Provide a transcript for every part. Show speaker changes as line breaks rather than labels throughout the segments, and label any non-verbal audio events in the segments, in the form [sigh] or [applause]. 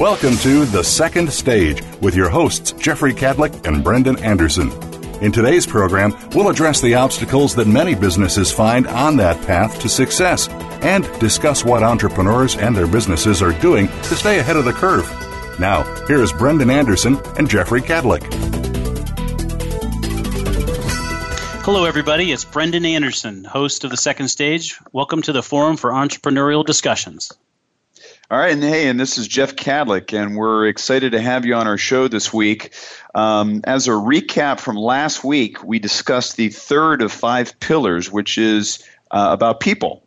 Welcome to The Second Stage with your hosts, Jeffrey Kadlic and Brendan Anderson. In today's program, we'll address the obstacles that many businesses find on that path to success and discuss what entrepreneurs and their businesses are doing to stay ahead of the curve. Now, here's Brendan Anderson and Jeffrey Kadlic.
Hello, everybody. It's Brendan Anderson, host of The Second Stage. Welcome to the Forum for Entrepreneurial Discussions.
All right, and hey, and this is Jeff Kadlic, and we're excited to have you on our show this week. Um, as a recap from last week, we discussed the third of five pillars, which is uh, about people.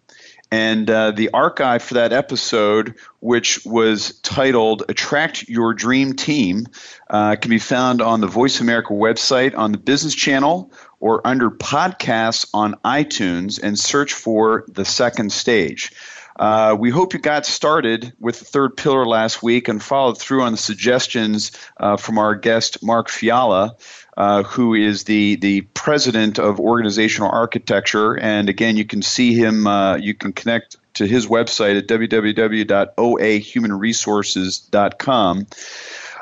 And uh, the archive for that episode, which was titled Attract Your Dream Team, uh, can be found on the Voice America website, on the Business Channel, or under podcasts on iTunes, and search for The Second Stage. Uh, we hope you got started with the third pillar last week and followed through on the suggestions uh, from our guest, Mark Fiala uh, who is the the president of organizational architecture. And again, you can see him. Uh, you can connect to his website at www.oahumanresources.com.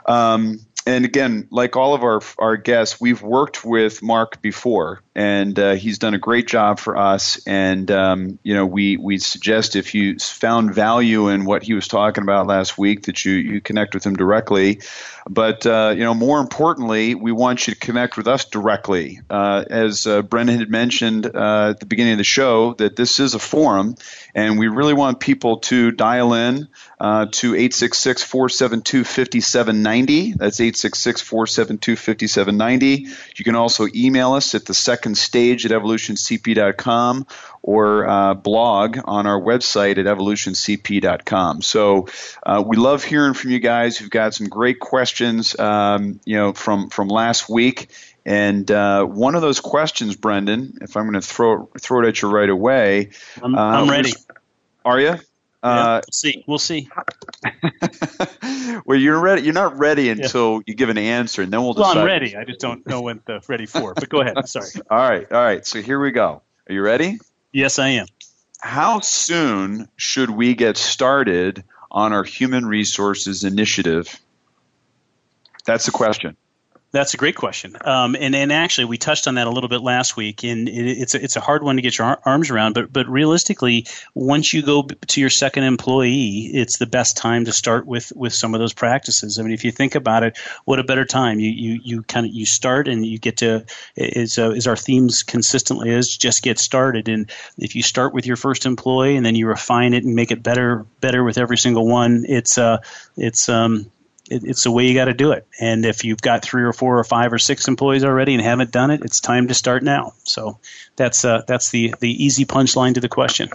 Um, and again, like all of our our guests, we've worked with Mark before, and uh, he's done a great job for us. And um, you know, we we suggest if you found value in what he was talking about last week, that you you connect with him directly. But uh, you know, more importantly, we want you to connect with us directly. Uh, as uh, Brendan had mentioned uh, at the beginning of the show, that this is a forum, and we really want people to dial in uh, to 866 472 5790. That's 866 472 5790. You can also email us at the second stage at evolutioncp.com or uh, blog on our website at evolutioncp.com. So uh, we love hearing from you guys. You've got some great questions, um, you know, from from last week. And uh, one of those questions, Brendan, if I'm going to throw throw it at you right away,
I'm, I'm uh, ready.
Are you?
Uh, we'll see. We'll see. [laughs]
well, you're ready. You're not ready until yeah. you give an answer, and then we'll.
Well, I'm ready. I just don't know when the ready for. But go ahead. Sorry. [laughs]
all right. All right. So here we go. Are you ready?
Yes, I am.
How soon should we get started on our human resources initiative? That's the question.
That's a great question, um, and and actually we touched on that a little bit last week, and it, it's a, it's a hard one to get your arms around. But but realistically, once you go to your second employee, it's the best time to start with with some of those practices. I mean, if you think about it, what a better time you you, you kind of you start and you get to is uh, is our themes consistently is just get started. And if you start with your first employee and then you refine it and make it better better with every single one, it's uh it's um it, it's the way you got to do it. And if you've got three or four or five or six employees already and haven't done it, it's time to start now. So that's uh, that's the the easy punchline to the question.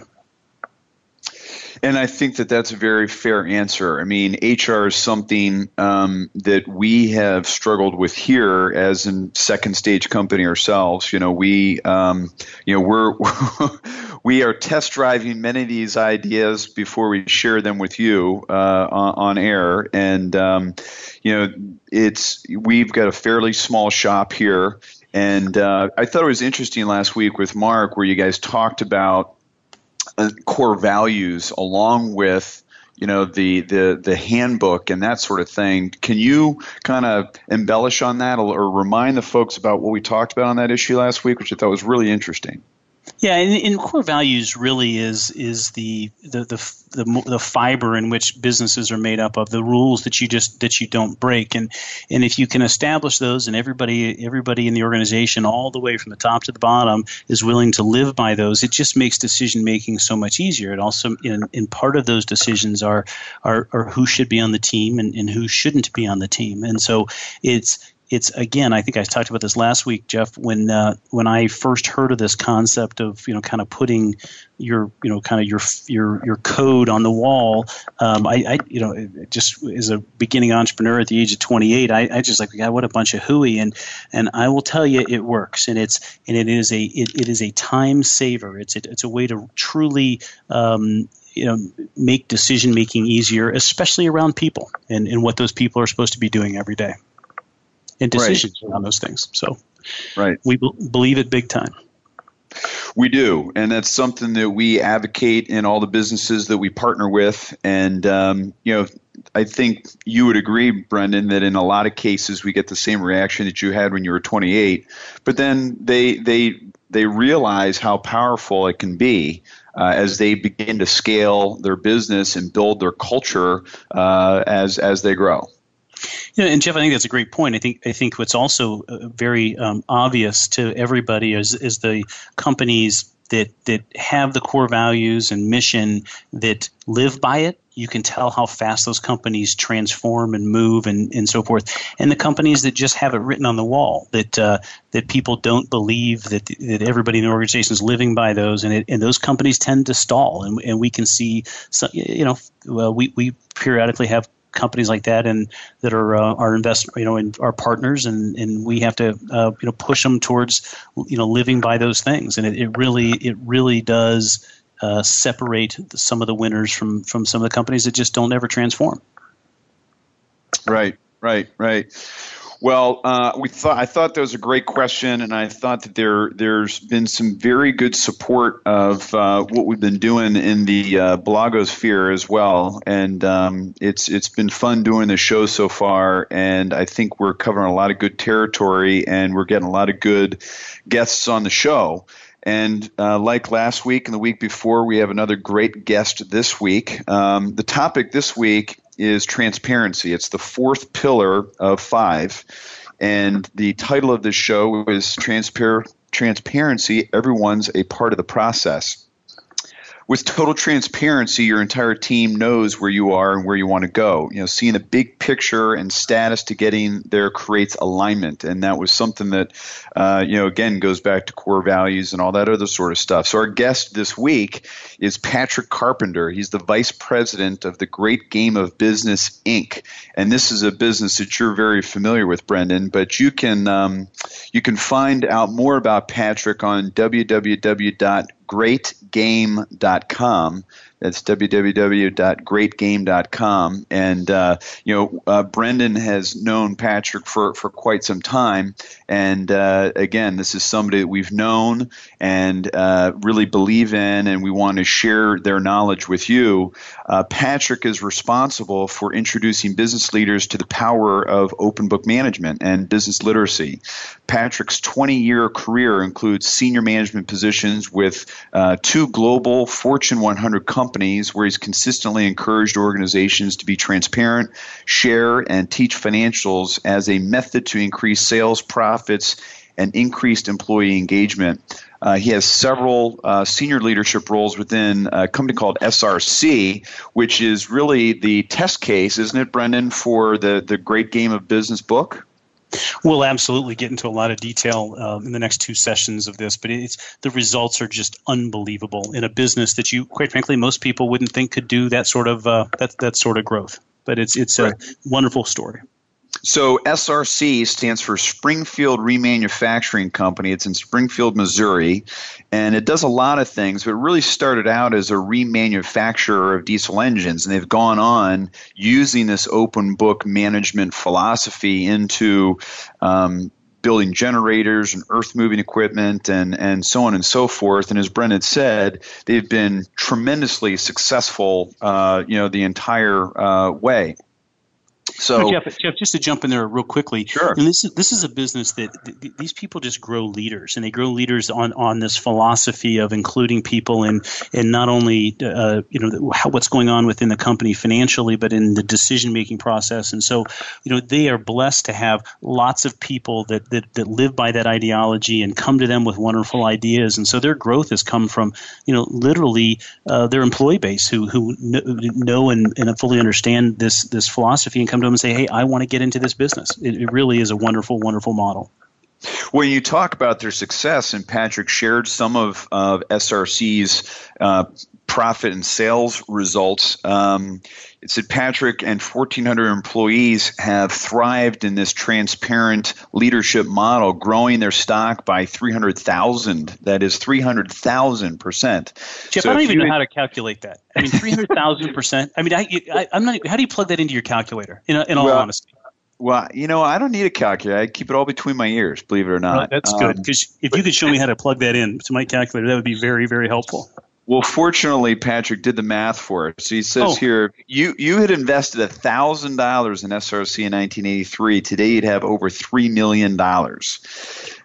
And I think that that's a very fair answer. I mean, HR is something um, that we have struggled with here as a second stage company ourselves. You know, we, um, you know, we're [laughs] we are test driving many of these ideas before we share them with you uh, on, on, air. And um, you know, it's we've got a fairly small shop here, and uh, I thought it was interesting last week with Mark where you guys talked about uh, core values along with you know the the the handbook and that sort of thing. Can you kind of embellish on that or remind the folks about what we talked about on that issue last week, which I thought was really interesting?
Yeah, and, and, core values really is is the the, the the the fiber in which businesses are made up of, the rules that you just that you don't break, and and if you can establish those, and everybody everybody in the organization, all the way from the top to the bottom, is willing to live by those, it just makes decision making so much easier. It also, in, in part of those decisions are are, are who should be on the team and, and who shouldn't be on the team, and so it's it's again i think i talked about this last week jeff when uh, when i first heard of this concept of you know kind of putting your you know kind of your your your code on the wall um, I, I, you know just as a beginning entrepreneur at the age of 28 I, I just like God what a bunch of hooey. And and I will tell you it works. And it's and it is a it, it is a time saver. It's a, it's a way to truly um, you know make decision making easier especially around people and, and what those people are supposed to be doing every day and decisions right. around those things. So,
right,
we b- believe it big time.
We do, and that's something that we advocate in all the businesses that we partner with. And um, you know, I think you would agree, Brendan, that in a lot of cases we get the same reaction that you had when you were 28. But then they they they realize how powerful it can be uh, as they begin to scale their business and build their culture uh, as as they grow.
Yeah, and Jeff, I think that's a great point. I think I think what's also uh, very um, obvious to everybody is is the companies that that have the core values and mission that live by it. You can tell how fast those companies transform and move and, and so forth. And the companies that just have it written on the wall that uh, that people don't believe that that everybody in the organization is living by those, and it, and those companies tend to stall. And, and we can see, some, you know, well, we we periodically have companies like that and that are uh, our invest you know in our partners and and we have to uh, you know push them towards you know living by those things. And it, it really it really does uh, separate some of the winners from from some of the companies that just don't ever transform.
Right right right well, uh, we thought I thought that was a great question, and I thought that there there's been some very good support of uh, what we've been doing in the uh, blogosphere as well, and um, it's it's been fun doing the show so far, and I think we're covering a lot of good territory, and we're getting a lot of good guests on the show. And uh, like last week and the week before, we have another great guest this week. Um, the topic this week is transparency. It's the fourth pillar of five. And the title of this show is Transpar- Transparency Everyone's a Part of the Process with total transparency, your entire team knows where you are and where you want to go. You know, seeing a big picture and status to getting there creates alignment, and that was something that, uh, you know, again goes back to core values and all that other sort of stuff. So our guest this week is Patrick Carpenter. He's the vice president of the Great Game of Business Inc. And this is a business that you're very familiar with, Brendan. But you can um, you can find out more about Patrick on www greatgame.com. That's www.greatgame.com. And, uh, you know, uh, Brendan has known Patrick for, for quite some time. And, uh, again, this is somebody that we've known and uh, really believe in, and we want to share their knowledge with you. Uh, Patrick is responsible for introducing business leaders to the power of open book management and business literacy. Patrick's 20 year career includes senior management positions with uh, two global Fortune 100 companies companies where he's consistently encouraged organizations to be transparent, share, and teach financials as a method to increase sales, profits, and increased employee engagement. Uh, he has several uh, senior leadership roles within a company called SRC, which is really the test case, isn't it, Brendan, for the, the Great Game of Business book?
We'll absolutely get into a lot of detail um, in the next two sessions of this, but it's the results are just unbelievable in a business that you, quite frankly, most people wouldn't think could do that sort of uh, that that sort of growth. But it's it's right. a wonderful story.
So SRC stands for Springfield Remanufacturing Company. It's in Springfield, Missouri, and it does a lot of things. But really started out as a remanufacturer of diesel engines, and they've gone on using this open book management philosophy into um, building generators and earth moving equipment and, and so on and so forth. And as Brendan said, they've been tremendously successful, uh, you know, the entire uh, way.
So, Jeff, Jeff, just to jump in there real quickly,
sure.
And this is this is a business that th- these people just grow leaders, and they grow leaders on, on this philosophy of including people in in not only uh, you know how, what's going on within the company financially, but in the decision making process. And so, you know, they are blessed to have lots of people that that, that live by that ideology and come to them with wonderful ideas. And so, their growth has come from you know literally uh, their employee base who who know and, and fully understand this this philosophy and come to them and say, hey, I want to get into this business. It, it really is a wonderful, wonderful model.
When you talk about their success, and Patrick shared some of, of SRC's uh, profit and sales results, um, it said Patrick and 1,400 employees have thrived in this transparent leadership model, growing their stock by 300,000. That is 300,000%.
Jeff, so I don't even know how to calculate that. I mean, 300,000%. I mean, I, am not, how do you plug that into your calculator, in, in all well, honesty?
Well, you know, I don't need a calculator. I keep it all between my ears, believe it or not. Well,
that's um, good because if you could show me how to plug that in to my calculator, that would be very, very helpful.
Well, fortunately, Patrick did the math for us. So he says oh. here, you you had invested thousand dollars in SRC in 1983. Today, you'd have over three million dollars.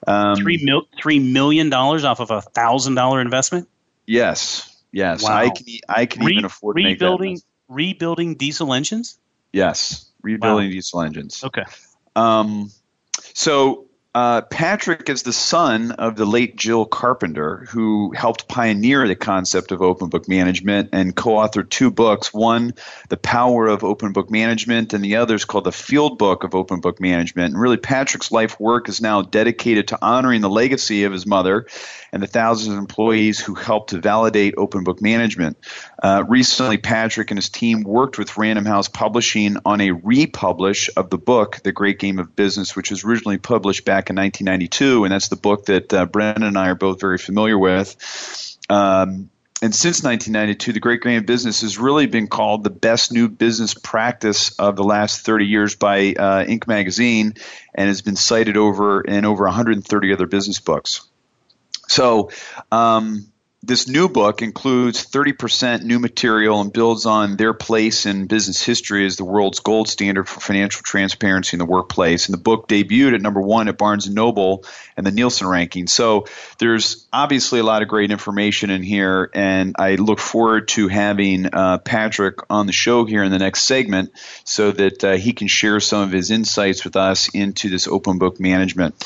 Um, three mil three million dollars off of a thousand dollar investment.
Yes, yes. Wow. I can I can Re- even afford
rebuilding rebuilding diesel engines.
Yes, rebuilding wow. diesel engines.
Okay.
Um, so uh, Patrick is the son of the late Jill Carpenter, who helped pioneer the concept of open book management and co authored two books one, The Power of Open Book Management, and the other is called The Field Book of Open Book Management. And really, Patrick's life work is now dedicated to honoring the legacy of his mother and the thousands of employees who helped to validate open book management. Uh, recently, Patrick and his team worked with Random House Publishing on a republish of the book, The Great Game of Business, which was originally published back in 1992, and that's the book that uh, Brendan and I are both very familiar with. Um, and since 1992, the Great Game of Business has really been called the best new business practice of the last 30 years by uh, Inc. magazine, and has been cited over in over 130 other business books. So, um, this new book includes 30% new material and builds on their place in business history as the world's gold standard for financial transparency in the workplace. And the book debuted at number one at Barnes Noble and the Nielsen ranking. So there's obviously a lot of great information in here, and I look forward to having uh, Patrick on the show here in the next segment so that uh, he can share some of his insights with us into this open book management.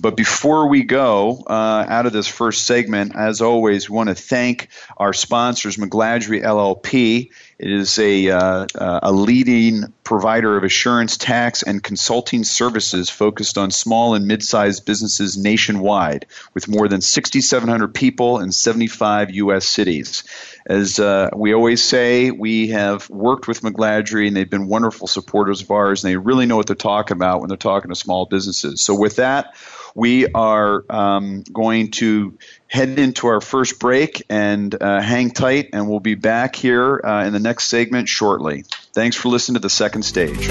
But before we go uh, out of this first segment, as always, we want to thank our sponsors, McGladrey LLP. It is a, uh, uh, a leading provider of assurance, tax, and consulting services focused on small and mid sized businesses nationwide with more than 6,700 people in 75 U.S. cities. As uh, we always say, we have worked with McGladrey and they've been wonderful supporters of ours and they really know what they're talking about when they're talking to small businesses. So, with that, we are um, going to head into our first break and uh, hang tight, and we'll be back here uh, in the next segment shortly. Thanks for listening to the second stage.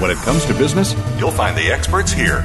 When it comes to business, you'll find the experts here.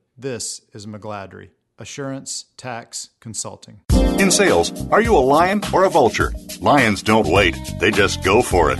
This is McGladrey. Assurance Tax Consulting.
In sales, are you a lion or a vulture? Lions don't wait, they just go for it.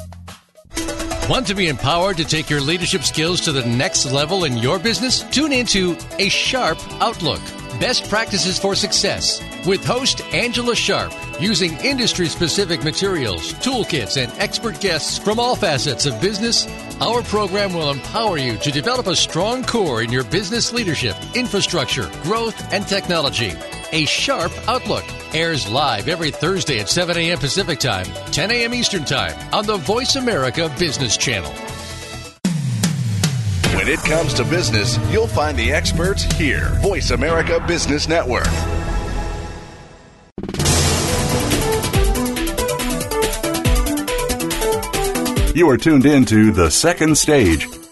Want to be empowered to take your leadership skills to the next level in your business? Tune into A Sharp Outlook Best Practices for Success with host Angela Sharp, using industry specific materials, toolkits, and expert guests from all facets of business. Our program will empower you to develop a strong core in your business leadership, infrastructure, growth, and technology. A Sharp Outlook airs live every Thursday at 7 a.m. Pacific Time, 10 a.m. Eastern Time on the Voice America Business Channel.
When it comes to business, you'll find the experts here. Voice America Business Network. You are tuned in to The Second Stage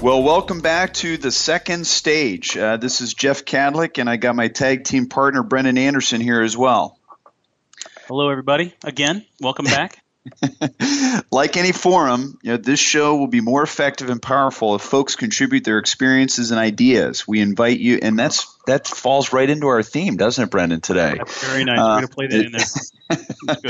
Well, welcome back to the second stage. Uh, this is Jeff Kadlic, and I got my tag team partner Brendan Anderson here as well.
Hello, everybody. Again, welcome back. [laughs] [laughs]
like any forum, you know, this show will be more effective and powerful if folks contribute their experiences and ideas. We invite you, and that's that falls right into our theme, doesn't it, Brendan? Today,
very nice. Uh, We're going to play that in there. [laughs]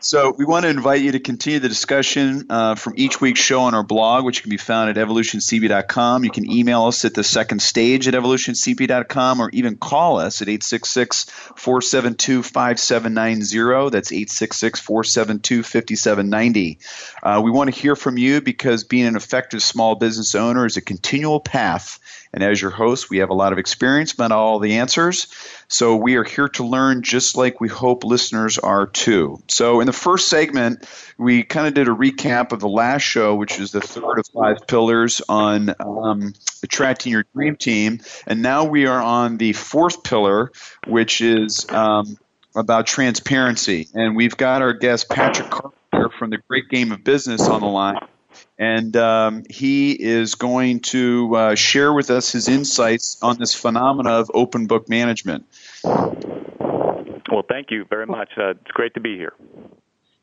so we want to invite you to continue the discussion uh, from each week's show on our blog, which can be found at evolutioncp.com. You can email us at the second stage at evolutioncp.com or even call us at 866-472-5790. That's 866-472-5790. Uh, we want to hear from you because being an effective small business owner is a continual path and as your host, we have a lot of experience, but not all the answers. So we are here to learn just like we hope listeners are too. So in the first segment, we kind of did a recap of the last show, which is the third of five pillars on um, attracting your dream team. And now we are on the fourth pillar, which is um, about transparency. And we've got our guest, Patrick Carpenter from the Great Game of Business on the line and um, he is going to uh, share with us his insights on this phenomena of open book management.
Well, thank you very much. Uh, it's great to be here.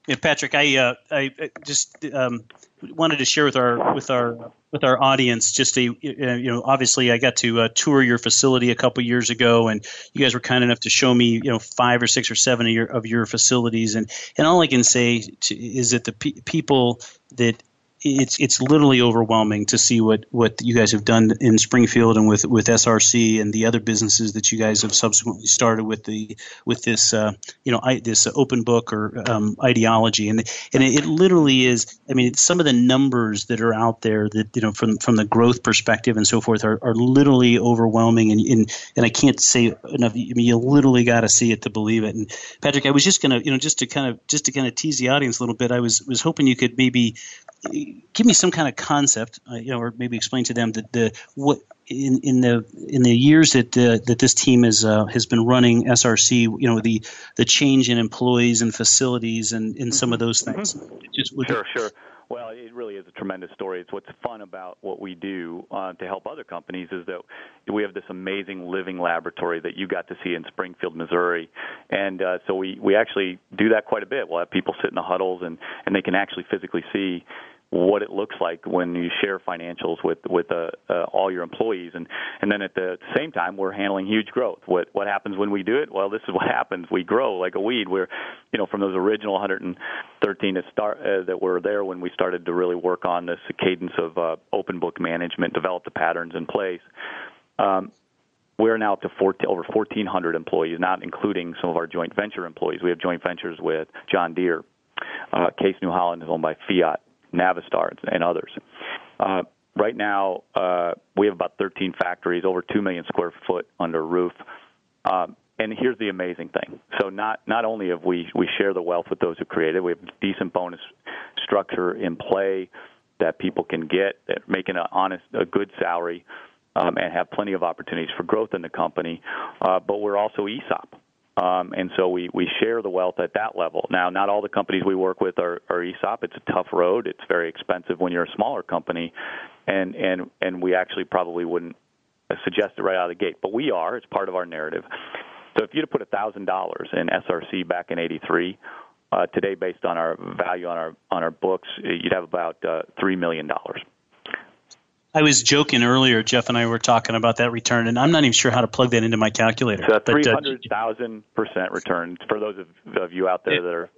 Yeah, Patrick, I uh, I just um, wanted to share with our with our with our audience just a you know obviously I got to uh, tour your facility a couple years ago and you guys were kind enough to show me you know five or six or seven of your of your facilities and and all I can say to, is that the pe- people that it's it's literally overwhelming to see what, what you guys have done in Springfield and with, with SRC and the other businesses that you guys have subsequently started with the with this uh, you know I, this open book or um, ideology. And and it, it, literally is I mean some of the numbers that are out there that you know from from the growth perspective and so forth are, are literally overwhelming. And, and and I can't say enough I mean you literally got to see it to believe it. And Patrick I was just gonna you know just to kind of just to kind of tease the audience a little bit I was was hoping you could maybe give me some kind of concept, uh, you know, or maybe explain to them that the what in, in the in the years that uh, that this team has uh, has been running SRC, you know, the the change in employees and facilities and, and some of those things. Mm-hmm.
Just sure, sure. Well, really is a tremendous story. It's what's fun about what we do uh, to help other companies is that we have this amazing living laboratory that you got to see in Springfield, Missouri, and uh, so we we actually do that quite a bit. We'll have people sit in the huddles and and they can actually physically see what it looks like when you share financials with with uh, uh, all your employees, and and then at the same time we're handling huge growth. What what happens when we do it? Well, this is what [laughs] happens. We grow like a weed. We're you know from those original 113 that start uh, that were there when we started to really work on this cadence of uh, open book management, develop the patterns in place. Um, we're now up to 14, over 1,400 employees, not including some of our joint venture employees. We have joint ventures with John Deere. Uh, Case New Holland is owned by Fiat. Navistar, and others. Uh, right now, uh, we have about 13 factories, over 2 million square foot under roof. Um, and here's the amazing thing. So not not only have we we share the wealth with those who create it, we have decent bonus structure in play that people can get, that making an honest, a good salary, um, and have plenty of opportunities for growth in the company. Uh, but we're also ESOP. Um, and so we, we share the wealth at that level. Now, not all the companies we work with are, are ESOP. It's a tough road. It's very expensive when you're a smaller company, and and and we actually probably wouldn't suggest it right out of the gate, but we are. It's part of our narrative. So if you'd have put thousand dollars in SRC back in '83, uh, today, based on our value on our on our books, you'd have about uh, three million dollars.
I was joking earlier. Jeff and I were talking about that return, and I'm not even sure how to plug that into my calculator.
A uh, three hundred thousand percent return for those of, of you out there that are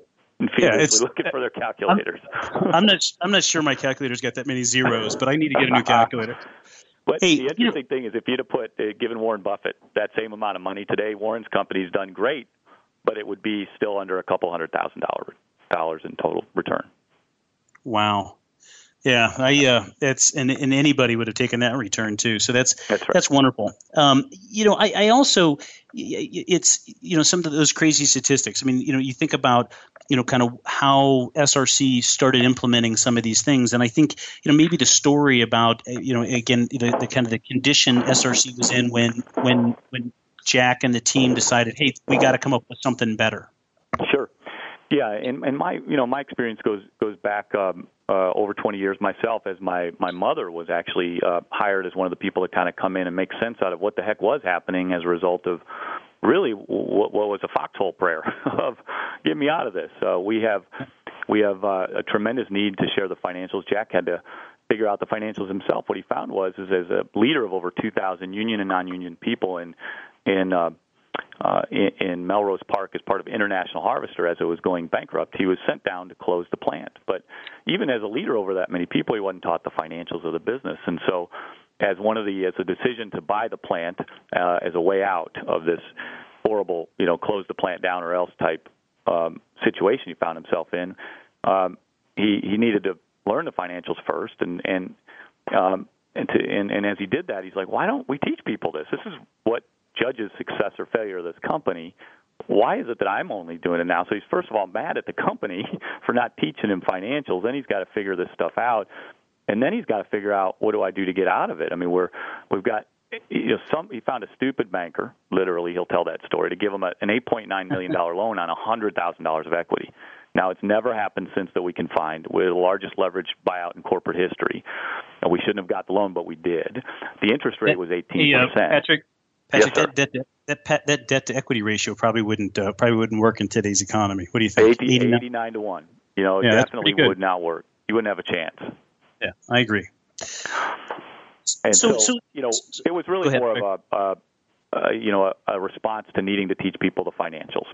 yeah, it's, looking for their calculators.
I'm, [laughs] I'm, not. I'm not sure my calculator's got that many zeros, but I need to get a new calculator. [laughs]
But hey, the interesting you know, thing is, if you'd have put, uh, given Warren Buffett that same amount of money today, Warren's company's done great, but it would be still under a couple hundred thousand dollars in total return.
Wow. Yeah, I uh, that's and, and anybody would have taken that return too. So that's
that's, right.
that's wonderful. Um, you know, I, I also it's you know some of those crazy statistics. I mean, you know, you think about you know kind of how SRC started implementing some of these things, and I think you know maybe the story about uh, you know again the, the kind of the condition SRC was in when when when Jack and the team decided, hey, we got to come up with something better.
Sure. Yeah, and and my you know my experience goes goes back um, uh, over 20 years myself, as my my mother was actually uh, hired as one of the people to kind of come in and make sense out of what the heck was happening as a result of really what, what was a foxhole prayer [laughs] of get me out of this. Uh, we have we have uh, a tremendous need to share the financials. Jack had to figure out the financials himself. What he found was is as a leader of over 2,000 union and non-union people in in uh, uh, in, in Melrose Park as part of International Harvester as it was going bankrupt. He was sent down to close the plant. But even as a leader over that many people, he wasn't taught the financials of the business. And so, as one of the as a decision to buy the plant uh, as a way out of this horrible, you know, close the plant down or else type um, situation he found himself in, um, he he needed to learn the financials first and and um, and, to, and and as he did that, he's like, why don't we teach people this? This is what judges success or failure of this company, why is it that I'm only doing it now? So he's first of all mad at the company [laughs] for not teaching him financials. Then he's got to figure this stuff out, and then he's got to figure out what do I do to get out of it. I mean, we're we've got you know some he found a stupid banker. Literally, he'll tell that story to give him a, an 8.9 million dollar loan on a hundred thousand dollars of equity. Now, it's never happened since that we can find. We're the largest leveraged buyout in corporate history. And we shouldn't have got the loan, but we did. The interest rate was 18%. Hey, uh,
Patrick, Patrick, yes, that, that, that, that, that debt to equity ratio probably wouldn't uh, probably wouldn't work in today's economy. What do you think?
80, 89? 89 to one. You know, yeah, definitely would not work. You wouldn't have a chance.
Yeah, I agree.
And so, so, so you know, it was really ahead, more of a, a, a you know a, a response to needing to teach people the financials.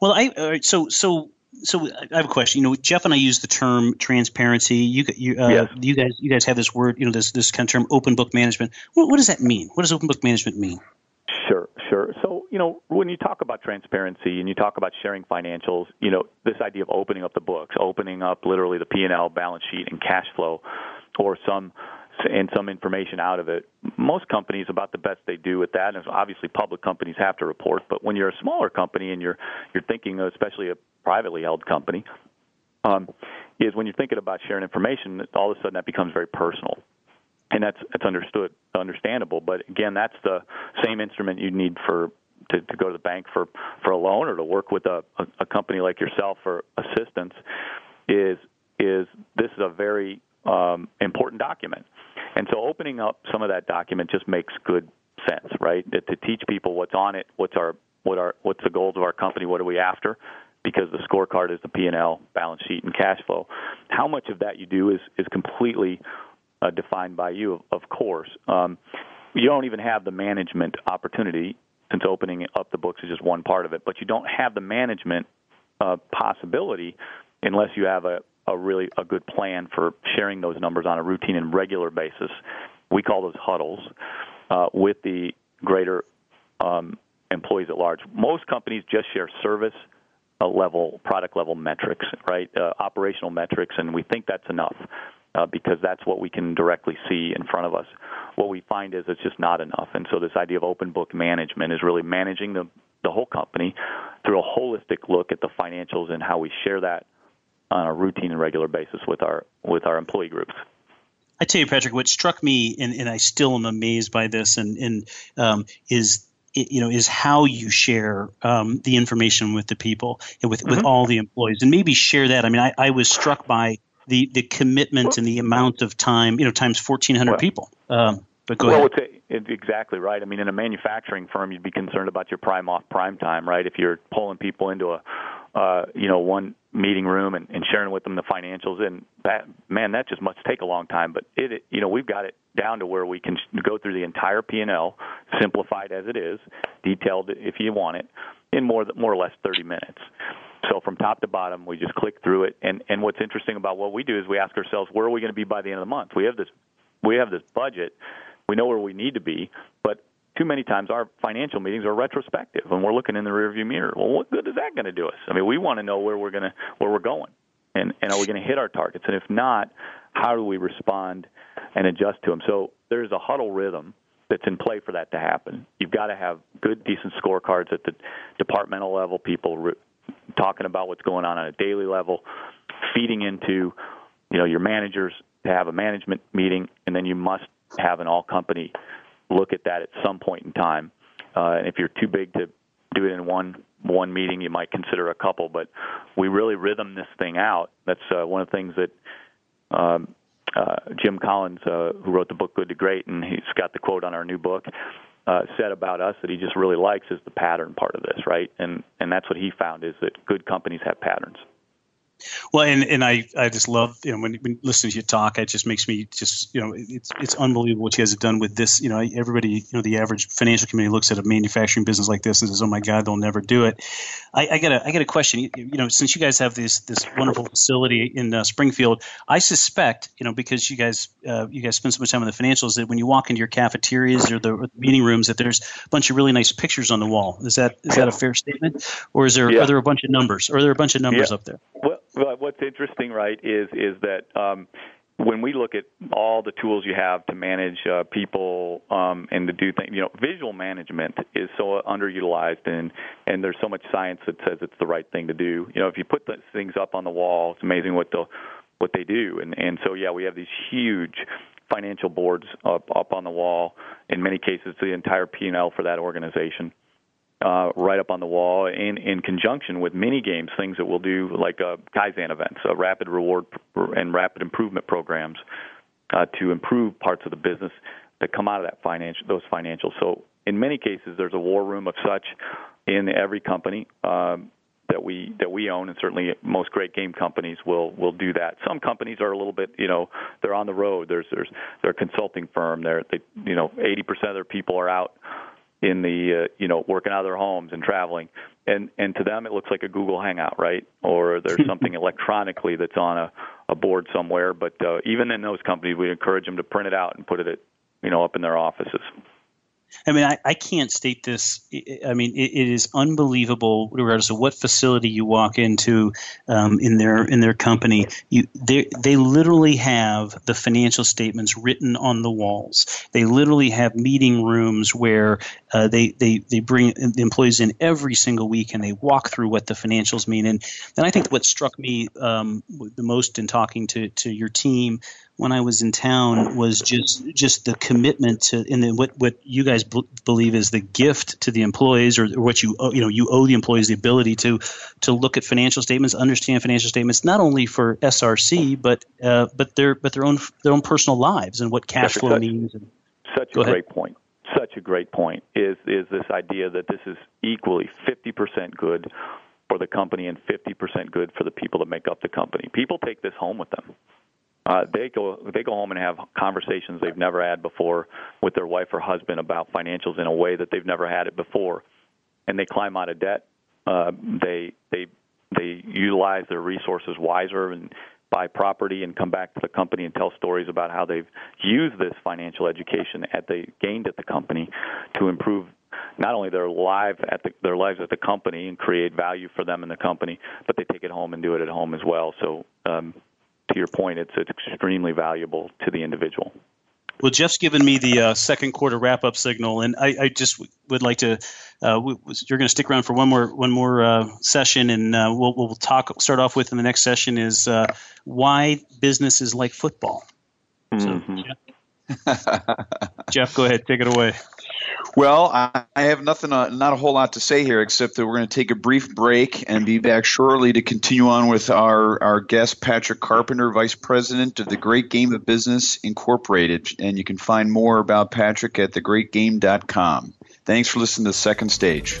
Well, I uh, so so so I have a question. You know, Jeff and I use the term transparency. You, you, uh, yes. you guys, you guys have this word. You know, this this kind of term, open book management. What, what, does that mean? What does open book management mean?
Sure, sure. So, you know, when you talk about transparency and you talk about sharing financials, you know, this idea of opening up the books, opening up literally the P and L, balance sheet, and cash flow, or some and some information out of it. Most companies about the best they do with that, and obviously public companies have to report. But when you're a smaller company and you're you're thinking, especially a privately held company, um, is when you're thinking about sharing information, all of a sudden that becomes very personal, and that's that's understood, understandable. But again, that's the same instrument you need for to, to go to the bank for for a loan or to work with a, a, a company like yourself for assistance. Is is this is a very um, important document, and so opening up some of that document just makes good sense, right? To, teach people what's on it, what's our what are what's the goals of our company, what are we after, because the scorecard is the P&L, balance sheet, and cash flow. How much of that you do is is completely uh, defined by you, of, of course. Um, you don't even have the management opportunity since opening up the books is just one part of it, but you don't have the management uh, possibility unless you have a, a really a good plan for sharing those numbers on a routine and regular basis. We call those huddles uh, with the greater um, employees at large. Most companies just share service level, product level metrics, right? Uh, operational metrics, and we think that's enough uh, because that's what we can directly see in front of us. What we find is it's just not enough, and so this idea of open book management is really managing the the whole company through a holistic look at the financials and how we share that on a routine and regular basis with our with our employee groups.
I tell you, Patrick, what struck me, and, and I still am amazed by this, and, and um, is you know is how you share um, the information with the people with mm-hmm. with all the employees and maybe share that i mean i, I was struck by the the commitment and the amount of time you know times 1400 people um, But go
well,
ahead.
It's, it's exactly right. I mean, in a manufacturing firm, you'd be concerned about your prime off prime time, right? If you're pulling people into a, uh, you know, one meeting room and, and sharing with them the financials, and that man, that just must take a long time. But it, you know, we've got it down to where we can go through the entire P and L, simplified as it is, detailed if you want it, in more more or less 30 minutes. So from top to bottom, we just click through it. And and what's interesting about what we do is we ask ourselves, where are we going to be by the end of the month? We have this we have this budget. We know where we need to be, too many times our financial meetings are retrospective and we're looking in the rearview mirror. Well, what good is that going to do us? I mean, we want to know where we're going to where we're going, and and are we going to hit our targets? And if not, how do we respond and adjust to them? So there's a huddle rhythm that's in play for that to happen. You've got to have good, decent scorecards at the departmental level. People re- talking about what's going on on a daily level, feeding into you know your managers to have a management meeting, and then you must have an all company look at that at some point in time. Uh, and if you're too big to do it in one one meeting, you might consider a couple. But we really rhythm this thing out. That's uh, one of the things that um, uh, Jim Collins, uh, who wrote the book Good to Great, and he's got the quote on our new book. Uh, said about us that he just really likes is the pattern part of this, right? And and that's what he found is that good companies have patterns.
Well, and, and I, I just love you know when, when listening to you talk, it just makes me just you know it's it's unbelievable what you guys have done with this. You know, everybody you know the average financial community looks at a manufacturing business like this and says, "Oh my God, they'll never do it." I, I got a I got a question. You, you, know, since you guys have this this wonderful facility in uh, Springfield, I suspect you know because you guys uh, you guys spend so much time on the financials that when you walk into your cafeterias or the, or the, meeting rooms, that there's a bunch of really nice pictures on the wall. Is that is that a fair statement, or is there yeah. are there a bunch of numbers? Or are there a bunch of numbers
yeah.
up there?
Well, well, what's interesting, right, is is that um, when we look at all the tools you have to manage uh, people um, and to do things, you know, visual management is so underutilized, and and there's so much science that says it's the right thing to do. You know, if you put those things up on the wall, it's amazing what the what they do, and and so yeah, we have these huge financial boards up up on the wall. In many cases, the entire P and L for that organization uh, right up on the wall in, in conjunction with mini games, things that we'll do like uh, Kaizen events, uh, rapid reward and rapid improvement programs uh, to improve parts of the business that come out of that financial those financials. So in many cases, there's a war room of such in every company. Um, that we that we own, and certainly most great game companies will will do that. Some companies are a little bit, you know, they're on the road. There's there's they're a consulting firm. They're they you know 80% of their people are out in the uh, you know working out of their homes and traveling. And and to them it looks like a google hangout right? Or there's [laughs] something electronically that's on a a board somewhere. But uh, even in those companies we encourage them to print it out and put it at, you know up in their offices
I mean, I, I can't state this. I mean, it, it is unbelievable, regardless of what facility you walk into um, in their in their company. You they they literally have the financial statements written on the walls. They literally have meeting rooms where uh, they they they bring the employees in every single week and they walk through what the financials mean. And then I think what struck me um, the most in talking to to your team when I was in town was just just the commitment to and what what you guys b- believe is the gift to the employees or, or what you you know you owe the employees the ability to to look at financial statements, understand financial statements not only for SRC but uh, but their but their own their own personal lives and what cash flow
such,
means. And,
such a great point. Such a great point is is this idea that this is equally 50% good for the company and 50% good for the people that make up the company. People take this home with them uh, they go they go home and have conversations they've never had before with their wife or husband about financials in a way that they've never had it before, and they climb out of debt. Uh, they they they utilize their resources wiser and buy property and come back to the company and tell stories about how they've used this financial education that they gained at the company to improve not only their life at the, their lives at the company and create value for them in the company, but they take it home and do it at home as well. So um, to your point, it's, it's extremely valuable to the individual.
Well, Jeff's given me the uh, second quarter wrap up signal, and I, I just w- would like to. Uh, w- you're going to stick around for one more one more uh, session, and uh, we'll, we'll talk. Start off with in the next session is uh, why business is like football.
Mm-hmm. So,
Jeff, [laughs] go ahead, take it away.
Well, I, I have nothing, uh, not a whole lot to say here, except that we're going to take a brief break and be back shortly to continue on with our, our guest, Patrick Carpenter, Vice President of the Great Game of Business Incorporated. And you can find more about Patrick at thegreatgame.com. Thanks for listening to Second Stage.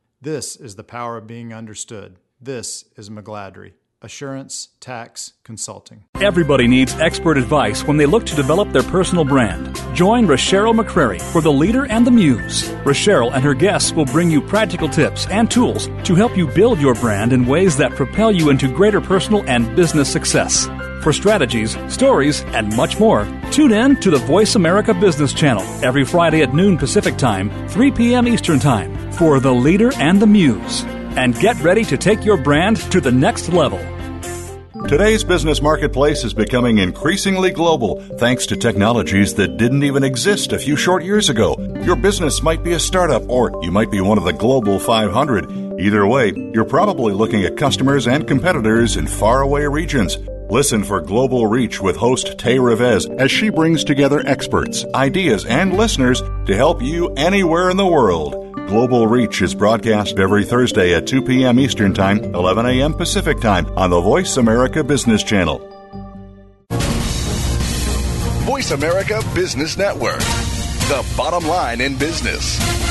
This is the power of being understood. This is McGladrey. Assurance Tax Consulting.
Everybody needs expert advice when they look to develop their personal brand. Join Rochelle McCrary for The Leader and the Muse. Rochelle and her guests will bring you practical tips and tools to help you build your brand in ways that propel you into greater personal and business success. For strategies, stories, and much more, tune in to the Voice America Business Channel every Friday at noon Pacific Time, 3 p.m. Eastern Time for The Leader and the Muse. And get ready to take your brand to the next level.
Today's business marketplace is becoming increasingly global thanks to technologies that didn't even exist a few short years ago. Your business might be a startup or you might be one of the global 500. Either way, you're probably looking at customers and competitors in faraway regions. Listen for Global Reach with host Tay Revez as she brings together experts, ideas, and listeners to help you anywhere in the world. Global Reach is broadcast every Thursday at 2 p.m. Eastern Time, 11 a.m. Pacific Time on the Voice America Business Channel. Voice America Business Network, the bottom line in business.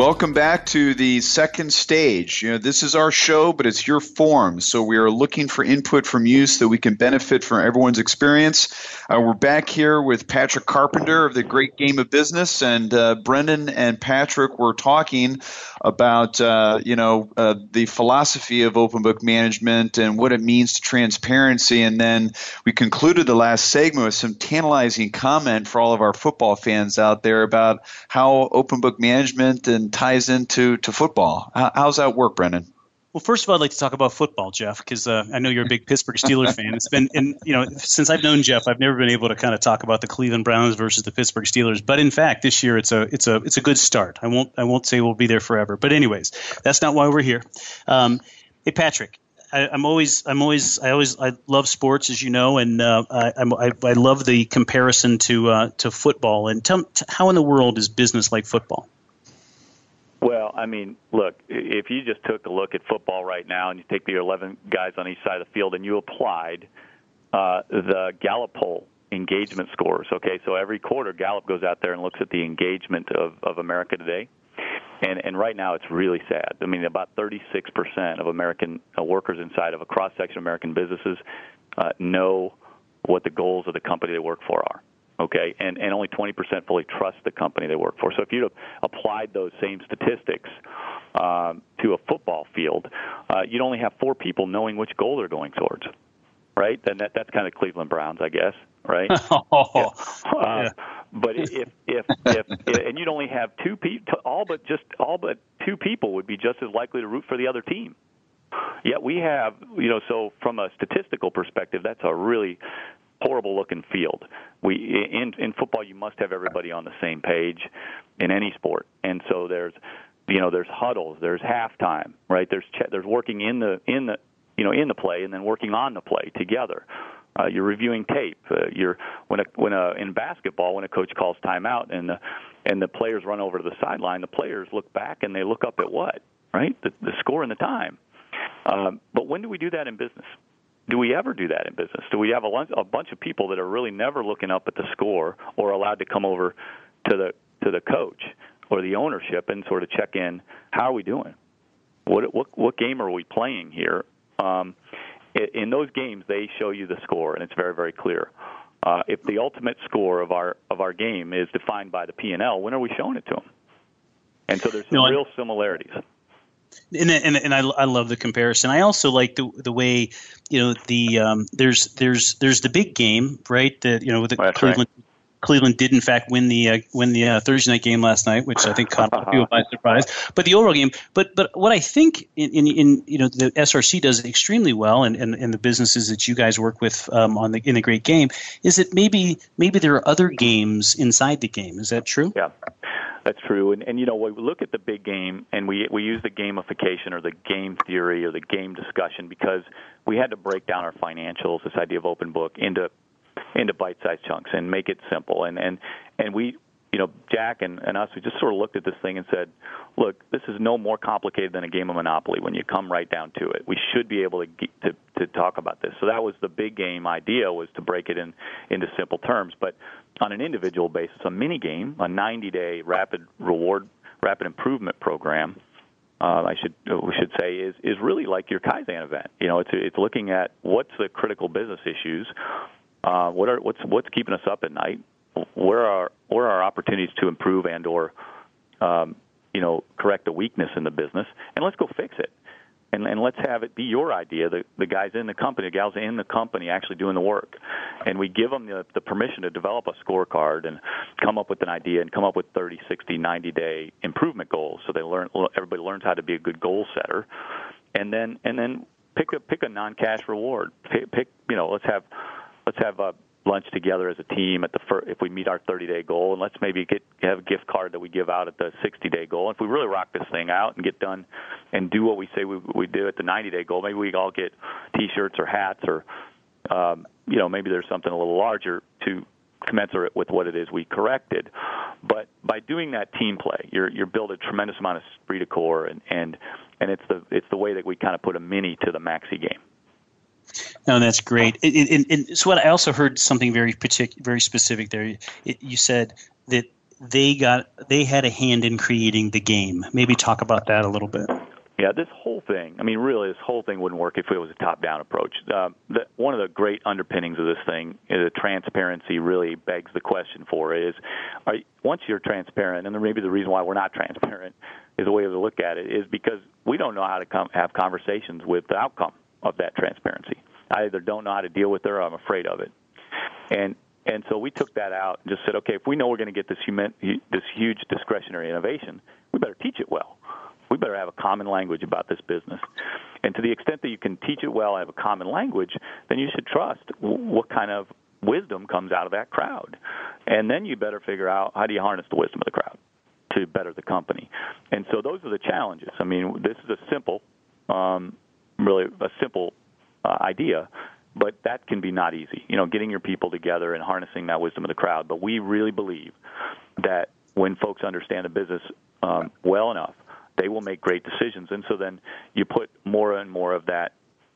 Welcome back to the second stage. You know, this is our show, but it's your forum. So we are looking for input from you so that we can benefit from everyone's experience. Uh, we're back here with Patrick Carpenter of the Great Game of Business, and uh, Brendan and Patrick were talking about uh, you know uh, the philosophy of open book management and what it means to transparency. And then we concluded the last segment with some tantalizing comment for all of our football fans out there about how open book management and ties into to football. How, how's that work, Brendan?
Well, first of all, I'd like to talk about football, Jeff, because uh, I know you're a big Pittsburgh Steelers fan. It's been, and you know, since I've known Jeff, I've never been able to kind of talk about the Cleveland Browns versus the Pittsburgh Steelers. But in fact, this year it's a it's a it's a good start. I won't I won't say we'll be there forever. But anyways, that's not why we're here. Um, hey, Patrick, I, am always, I'm always, I always, I love sports, as you know, and uh, I, I, I love the comparison to uh, to football. And tell, how in the world is business like football?
Well, I mean, look, if you just took a look at football right now and you take the 11 guys on each side of the field and you applied uh, the Gallup poll engagement scores, okay, so every quarter Gallup goes out there and looks at the engagement of, of America today. And, and right now it's really sad. I mean, about 36% of American uh, workers inside of a cross section of American businesses uh, know what the goals of the company they work for are okay, and, and only 20% fully trust the company they work for. So if you'd applied those same statistics um, to a football field, uh, you'd only have four people knowing which goal they're going towards, right? Then that, that's kind of Cleveland Browns, I guess, right? [laughs]
oh, yeah. Uh,
yeah. But if, if if if and you'd only have two people, all but just all but two people would be just as likely to root for the other team. Yet we have, you know, so from a statistical perspective, that's a really horrible looking field. We in in football you must have everybody on the same page in any sport. And so there's you know there's huddles, there's halftime, right? There's ch- there's working in the in the you know in the play and then working on the play together. Uh, you're reviewing tape. Uh, you're when a, when a, in basketball when a coach calls timeout and the and the players run over to the sideline, the players look back and they look up at what right the, the score and the time. Um, but when do we do that in business? Do we ever do that in business? Do we have a, a bunch of people that are really never looking up at the score or allowed to come over to the to the coach or the ownership and sort of check in? How are we doing? What what what game are we playing here? Um, in those games, they show you the score, and it's very very clear. Uh, if the ultimate score of our of our game is defined by the P and L, when are we showing it to them? And so there's some no, real similarities
and and, and I, I love the comparison. I also like the the way you know the um, there's there's there's the big game, right? That you know the
That's
Cleveland
right.
Cleveland did in fact win the uh, win the uh, Thursday night game last night, which I think caught people by surprise. But the overall game, but but what I think in, in, in you know the SRC does extremely well, and, and, and the businesses that you guys work with um, on the in the great game is that maybe maybe there are other games inside the game. Is that true?
Yeah. That's true, and and you know we look at the big game, and we we use the gamification or the game theory or the game discussion because we had to break down our financials, this idea of open book, into into bite-sized chunks and make it simple. And and and we, you know, Jack and, and us, we just sort of looked at this thing and said, look, this is no more complicated than a game of Monopoly when you come right down to it. We should be able to to to talk about this. So that was the big game idea was to break it in into simple terms, but on an individual basis, a mini game, a 90-day rapid reward, rapid improvement program. Uh, I should we should say is is really like your Kaizen event. You know, it's it's looking at what's the critical business issues, uh, what are what's what's keeping us up at night, where are where are opportunities to improve and or um, you know correct a weakness in the business, and let's go fix it and, and let's have it be your idea. The, the guys in the company, the gals in the company, actually doing the work, and we give them the, the permission to develop a scorecard and come up with an idea and come up with 30, 60, 90 day improvement goals. So they learn. Everybody learns how to be a good goal setter, and then and then pick a pick a non cash reward. Pick, pick you know let's have let's have a lunch together as a team at the fir- if we meet our 30 day goal and let's maybe get have a gift card that we give out at the 60 day goal. If we really rock this thing out and get done and do what we say we we do at the 90 day goal maybe we all get t-shirts or hats or um, you know maybe there's something a little larger to commensurate with what it is we corrected. But by doing that team play you're you're build a tremendous amount of esprit de corps and and and it's the it's the way that we kind of put a mini to the maxi game
no, that's great. And, so, what I also heard something very particular, very specific there. You said that they got they had a hand in creating the game. Maybe talk about that a little bit.
Yeah, this whole thing. I mean, really, this whole thing wouldn't work if it was a top-down approach. Uh, the, one of the great underpinnings of this thing is the transparency. Really begs the question for is, are, once you're transparent, and maybe the reason why we're not transparent is a way to look at it is because we don't know how to come, have conversations with the outcome of that transparency. I either don't know how to deal with it or I'm afraid of it. And and so we took that out and just said, okay, if we know we're going to get this human, this huge discretionary innovation, we better teach it well. We better have a common language about this business. And to the extent that you can teach it well have a common language, then you should trust what kind of wisdom comes out of that crowd. And then you better figure out how do you harness the wisdom of the crowd to better the company. And so those are the challenges. I mean, this is a simple, um, really a simple uh, idea, but that can be not easy. You know, getting your people together and harnessing that wisdom of the crowd. But we really believe that when folks understand the business um, well enough, they will make great decisions. And so then you put more and more of that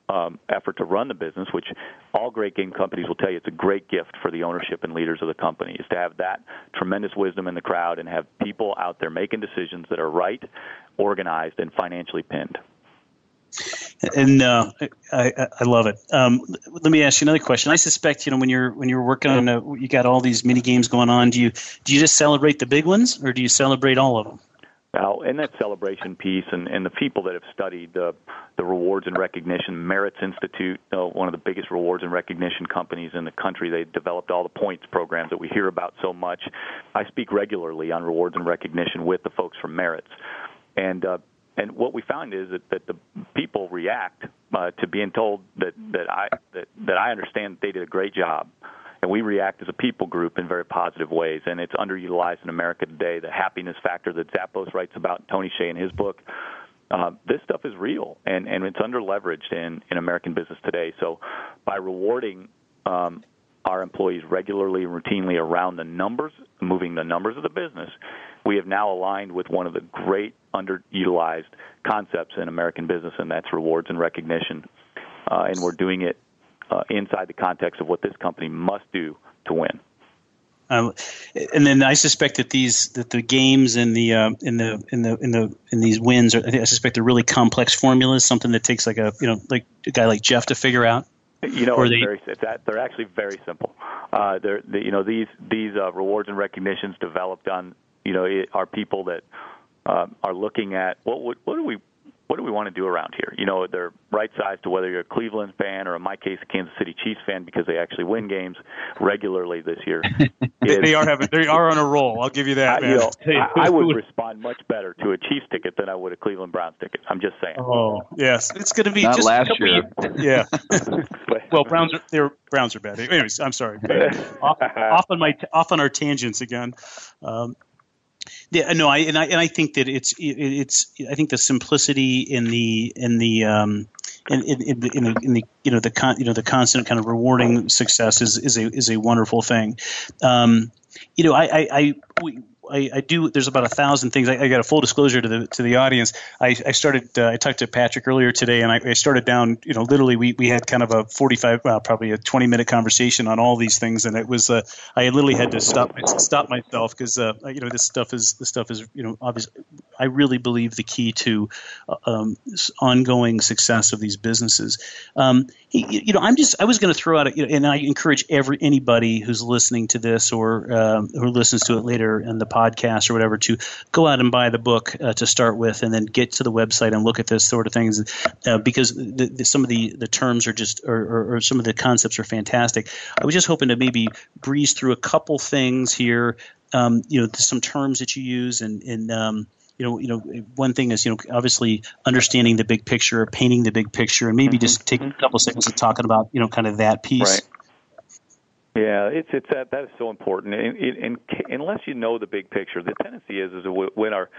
um, effort to run the business, which all great game companies will tell you it's a great gift for the ownership and leaders of the company, is to have that tremendous wisdom in the crowd and have people out there making decisions that are right, organized, and financially pinned
and uh, I, I love it. Um, let me ask you another question. I suspect you know when you're when you're working on a, you got all these mini games going on. Do you do you just celebrate the big ones, or do you celebrate all of them?
Now, in that celebration piece, and, and the people that have studied the the rewards and recognition, Maritz Institute, uh, one of the biggest rewards and recognition companies in the country, they developed all the points programs that we hear about so much. I speak regularly on rewards and recognition with the folks from Maritz, and uh, and what we found is that, that the people react uh, to being told that that I that, that I understand that they did a great job, and we react as a people group in very positive ways. And it's underutilized in America today. The happiness factor that Zappos writes about, Tony Hsieh in his book. Uh, this stuff is real, and and it's under leveraged in in American business today. So, by rewarding um, our employees regularly and routinely around the numbers, moving the numbers of the business, we have now aligned with one of the great underutilized concepts in American business, and that's rewards and recognition. Uh, and we're doing it uh, inside the context of what this company must do to win.
Um, and then I suspect that these that the games and the uh, in the in the in the in these wins are I suspect they're really complex formulas, something that takes like a you know like a guy like Jeff to figure out.
You know, they, very, that, they're actually very simple. Uh, they're, they, you know, these these uh, rewards and recognitions developed on, you know, it, are people that uh, are looking at what would, what do we what do we want to do around here? You know, they're right sized to whether you're a Cleveland fan or, in my case, a Kansas City Chiefs fan because they actually win games regularly this year. [laughs]
they, they are having, they are on a roll. I'll give you that.
I, you know, [laughs] I, I, would respond much better to a Chiefs ticket than I would a Cleveland Browns ticket. I'm just saying.
Oh yes, it's going to be
Not
just
last year. [laughs]
Yeah. well, Browns are they're Browns are bad. Anyways, I'm sorry. off, off, on my off on our tangents again. Um, yeah, no, I and I and I think that it's it's I think the simplicity in the in the um, in, in, in, the, in, the, in the you know the con, you know the constant kind of rewarding success is is a is a wonderful thing. Um, you know, I I, I we, I, I, do. There's about a thousand things. I, I, got a full disclosure to the to the audience. I, I started. Uh, I talked to Patrick earlier today, and I, I, started down. You know, literally, we, we had kind of a 45, well, probably a 20 minute conversation on all these things, and it was. Uh, I literally had to stop stop myself because uh, you know this stuff is this stuff is you know obvious. I really believe the key to uh, um, ongoing success of these businesses. Um, you know, I'm just I was going to throw out, a, you know, and I encourage every anybody who's listening to this or um, who listens to it later in the podcast or whatever to go out and buy the book uh, to start with, and then get to the website and look at this sort of things uh, because the, the, some of the, the terms are just or, or, or, some of the concepts are fantastic. I was just hoping to maybe breeze through a couple things here. Um, you know, some terms that you use and and um, you know, you know, one thing is, you know, obviously understanding the big picture, painting the big picture, and maybe mm-hmm. just taking a couple seconds of talking about, you know, kind of that piece.
Right. Yeah, it's it's that that is so important, and, and, and unless you know the big picture, the tendency is is when our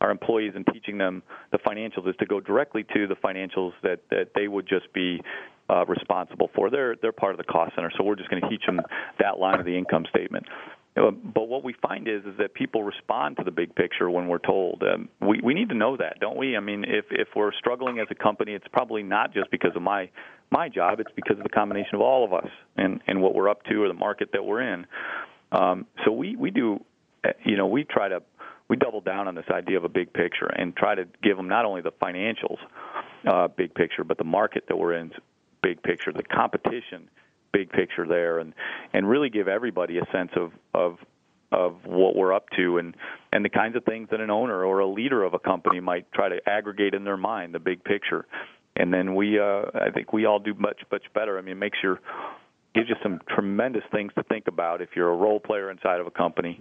our employees and teaching them the financials is to go directly to the financials that that they would just be uh, responsible for. They're they're part of the cost center, so we're just going to teach them that line of the income statement. Uh, but what we find is is that people respond to the big picture when we're told. Um, we we need to know that, don't we? I mean, if if we're struggling as a company, it's probably not just because of my my job. It's because of the combination of all of us and and what we're up to or the market that we're in. Um, so we we do, uh, you know, we try to we double down on this idea of a big picture and try to give them not only the financials uh, big picture, but the market that we're in big picture, the competition big picture there, and and really give everybody a sense of of of what we're up to and and the kinds of things that an owner or a leader of a company might try to aggregate in their mind the big picture and then we uh, I think we all do much much better. I mean, it makes your gives you some tremendous things to think about if you're a role player inside of a company,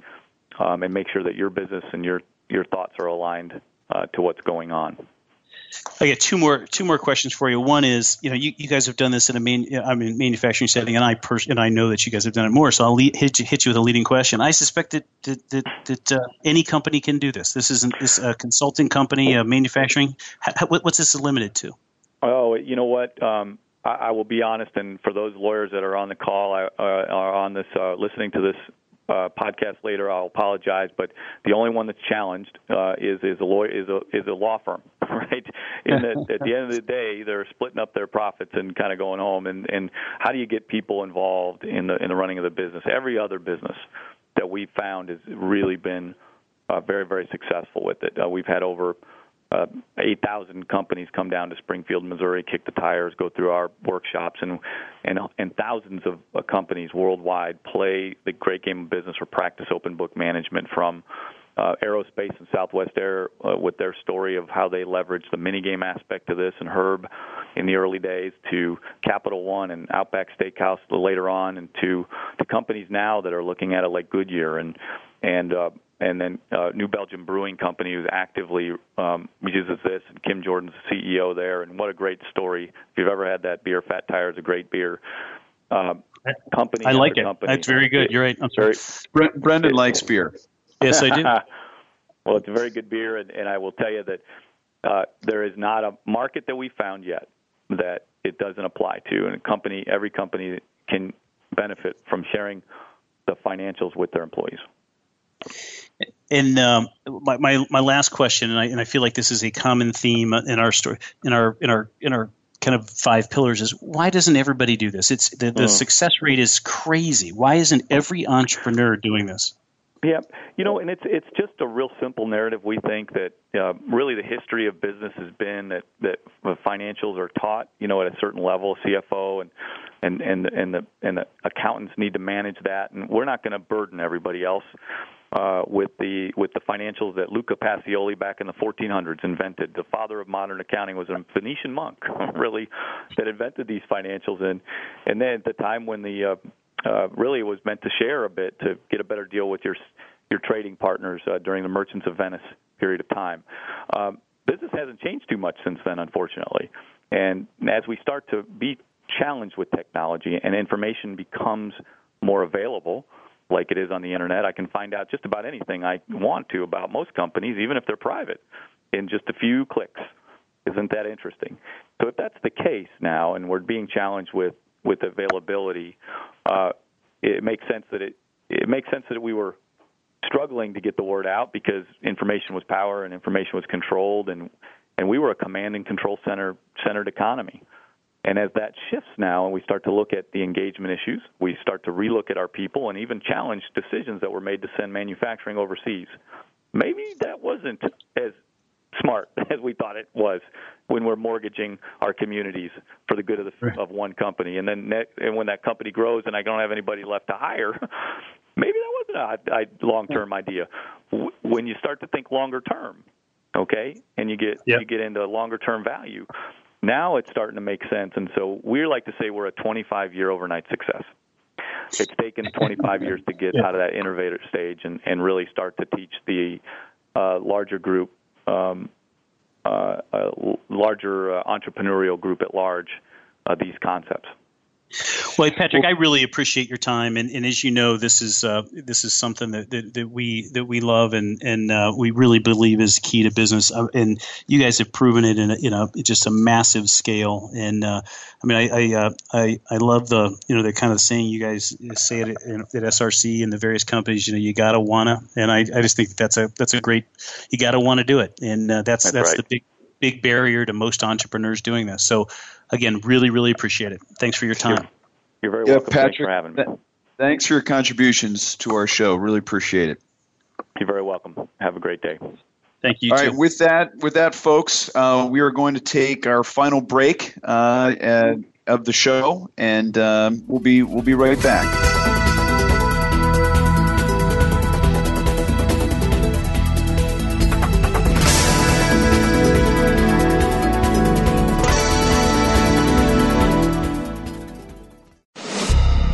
um, and make sure that your business and your your thoughts are aligned uh, to what's going on.
I got two more two more questions for you. One is, you know, you, you guys have done this in a main, I mean, manufacturing setting, and I pers- and I know that you guys have done it more. So I'll lead, hit, you, hit you with a leading question. I suspect that that, that, that uh, any company can do this. This isn't this a consulting company, a manufacturing. How, what's this limited to?
Oh, you know what? Um, I, I will be honest, and for those lawyers that are on the call, uh, are on this, uh, listening to this uh, podcast later, I'll apologize, but the only one that's challenged uh, is is a lawyer is a is a law firm, [laughs] right? In that at the end of the day, they're splitting up their profits and kind of going home. And and how do you get people involved in the in the running of the business? Every other business that we've found has really been uh, very very successful with it. Uh, we've had over uh, 8,000 companies come down to Springfield, Missouri, kick the tires, go through our workshops, and and and thousands of uh, companies worldwide play the great game of business or practice open book management from. Uh, aerospace and Southwest Air uh, with their story of how they leveraged the mini game aspect of this and Herb in the early days to Capital One and Outback Steakhouse later on and to to companies now that are looking at it like Goodyear and and uh, and then uh, New Belgium Brewing Company, who actively um, uses this, and Kim Jordan's the CEO there. And what a great story! If you've ever had that beer, Fat Tire is a great beer. Uh, company,
I like it.
Company.
That's very good. You're right. I'm sorry.
Very, Brendan likes [laughs] beer.
Yes, I do. [laughs]
well, it's a very good beer, and, and I will tell you that uh, there is not a market that we found yet that it doesn't apply to, and a company, every company can benefit from sharing the financials with their employees.
And um, my, my my last question, and I and I feel like this is a common theme in our story, in our in our in our kind of five pillars is why doesn't everybody do this? It's the, the mm. success rate is crazy. Why isn't every entrepreneur doing this?
Yeah, you know, and it's it's just a real simple narrative. We think that uh, really the history of business has been that that financials are taught, you know, at a certain level, CFO and and and and the and the accountants need to manage that, and we're not going to burden everybody else uh, with the with the financials that Luca Pacioli back in the 1400s invented. The father of modern accounting was a Venetian monk, [laughs] really, that invented these financials. And and then at the time when the uh, uh, really was meant to share a bit to get a better deal with your your trading partners uh, during the Merchants of Venice period of time. Um, business hasn't changed too much since then, unfortunately. And as we start to be challenged with technology and information becomes more available, like it is on the internet. I can find out just about anything I want to about most companies, even if they're private, in just a few clicks. Isn't that interesting? So if that's the case now, and we're being challenged with with availability, uh, it makes sense that it it makes sense that we were struggling to get the word out because information was power and information was controlled, and and we were a command and control center centered economy. And as that shifts now and we start to look at the engagement issues, we start to relook at our people and even challenge decisions that were made to send manufacturing overseas. Maybe that wasn't as smart [laughs] as we thought it was when we're mortgaging our communities for the good of the right. of one company and then and when that company grows and I don't have anybody left to hire [laughs] maybe that wasn't a, a long-term idea when you start to think longer term okay and you get yep. you get into longer term value now it's starting to make sense, and so we like to say we're a 25 year overnight success. It's taken 25 years to get [laughs] out of that innovator stage and, and really start to teach the uh, larger group, um, uh, uh, larger uh, entrepreneurial group at large, uh, these concepts.
Well, Patrick, I really appreciate your time, and, and as you know, this is uh, this is something that, that, that, we that we love and and uh, we really believe is key to business. Uh, and you guys have proven it in a, in a just a massive scale. And uh, I mean, I I, uh, I, I love the you know the kind of saying you guys say it at, at SRC and the various companies. You know, you gotta wanna, and I, I just think that's a that's a great you gotta want to do it, and uh, that's that's, that's right. the big big barrier to most entrepreneurs doing this. So, again, really, really appreciate it. Thanks for your time.
You're, you're very yeah, welcome. Patrick, Thanks for having me. Th-
thanks for your contributions to our show. Really appreciate it.
You're very welcome. Have a great day.
Thank you.
All
too.
right, with that, with that, folks, uh, we are going to take our final break uh, of the show, and um, we'll be we'll be right back.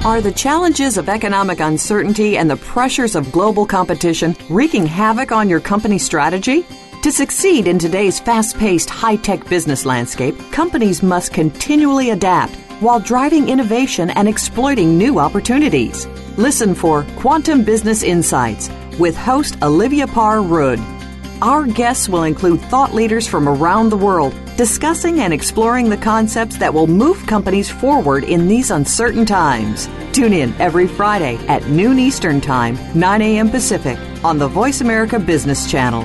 Are the challenges of economic uncertainty and the pressures of global competition wreaking havoc on your company strategy? To succeed in today's fast paced, high tech business landscape, companies must continually adapt while driving innovation and exploiting new opportunities. Listen for Quantum Business Insights with host Olivia Parr Rud. Our guests will include thought leaders from around the world discussing and exploring the concepts that will move companies forward in these uncertain times. Tune in every Friday at noon Eastern Time, 9 a.m. Pacific on the Voice America Business Channel.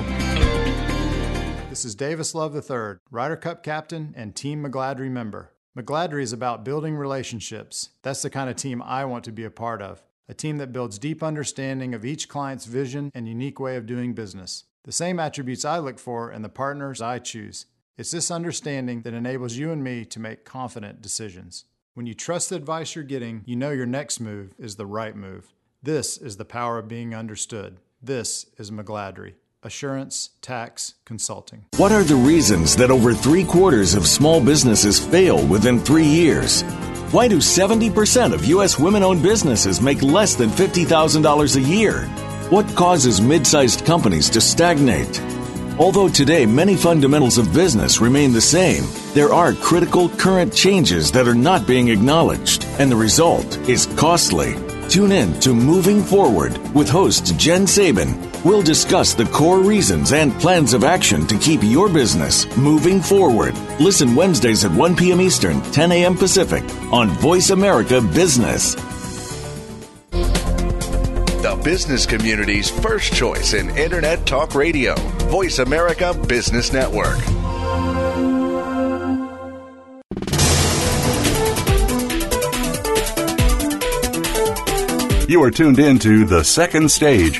This is Davis Love III, Ryder Cup captain and Team McGladrey member. McGladrey is about building relationships. That's the kind of team I want to be a part of. A team that builds deep understanding of each client's vision and unique way of doing business. The same attributes I look for in the partners I choose. It's this understanding that enables you and me to make confident decisions. When you trust the advice you're getting, you know your next move is the right move. This is the power of being understood. This is McGladrey. Assurance Tax Consulting.
What are the reasons that over three quarters of small businesses fail within three years? Why do 70% of U.S. women owned businesses make less than $50,000 a year? What causes mid sized companies to stagnate? Although today many fundamentals of business remain the same, there are critical current changes that are not being acknowledged, and the result is costly. Tune in to Moving Forward with host Jen Sabin. We'll discuss the core reasons and plans of action to keep your business moving forward. Listen Wednesdays at 1 p.m. Eastern, 10 a.m. Pacific on Voice America Business.
Business community's first choice in Internet Talk Radio, Voice America Business Network.
You are tuned in to The Second Stage.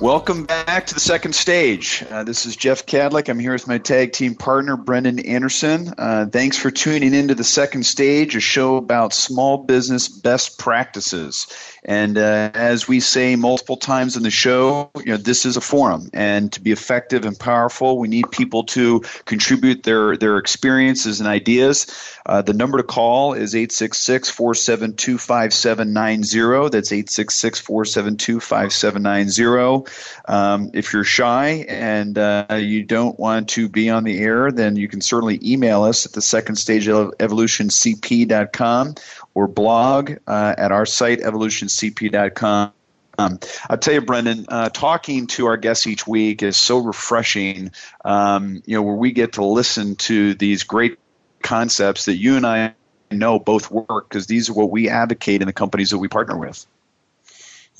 Welcome back to the second stage. Uh, this is Jeff Kadlic. I'm here with my tag team partner, Brendan Anderson. Uh, thanks for tuning into the second stage, a show about small business best practices. And uh, as we say multiple times in the show, you know, this is a forum, and to be effective and powerful, we need people to contribute their their experiences and ideas. Uh, the number to call is 866-472-5790. That's 866-472-5790. Um, if you're shy and uh, you don't want to be on the air, then you can certainly email us at the second stage of evolutioncp.com or blog uh, at our site, evolutioncp.com. Um, I'll tell you, Brendan, uh, talking to our guests each week is so refreshing. Um, you know, where we get to listen to these great concepts that you and I know both work because these are what we advocate in the companies that we partner with.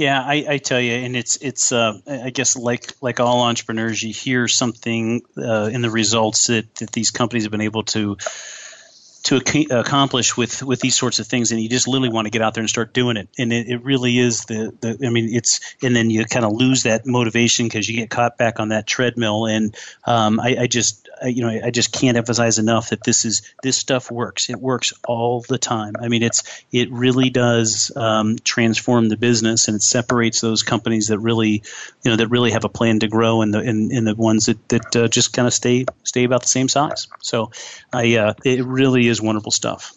Yeah, I, I tell you, and it's it's uh, I guess like like all entrepreneurs, you hear something uh, in the results that, that these companies have been able to to ac- accomplish with with these sorts of things and you just literally want to get out there and start doing it. And it, it really is the, the i mean it's and then you kind of lose that motivation because you get caught back on that treadmill. And um, I, I, just I, you know i just can't emphasize enough that this is this stuff works. It works all the time. I mean it's it really does um, transform the business and it separates those companies that really you know that really have a plan to grow and the and, and the ones that that uh, just kind of stay stay about the same size. So i uh, it really is wonderful stuff.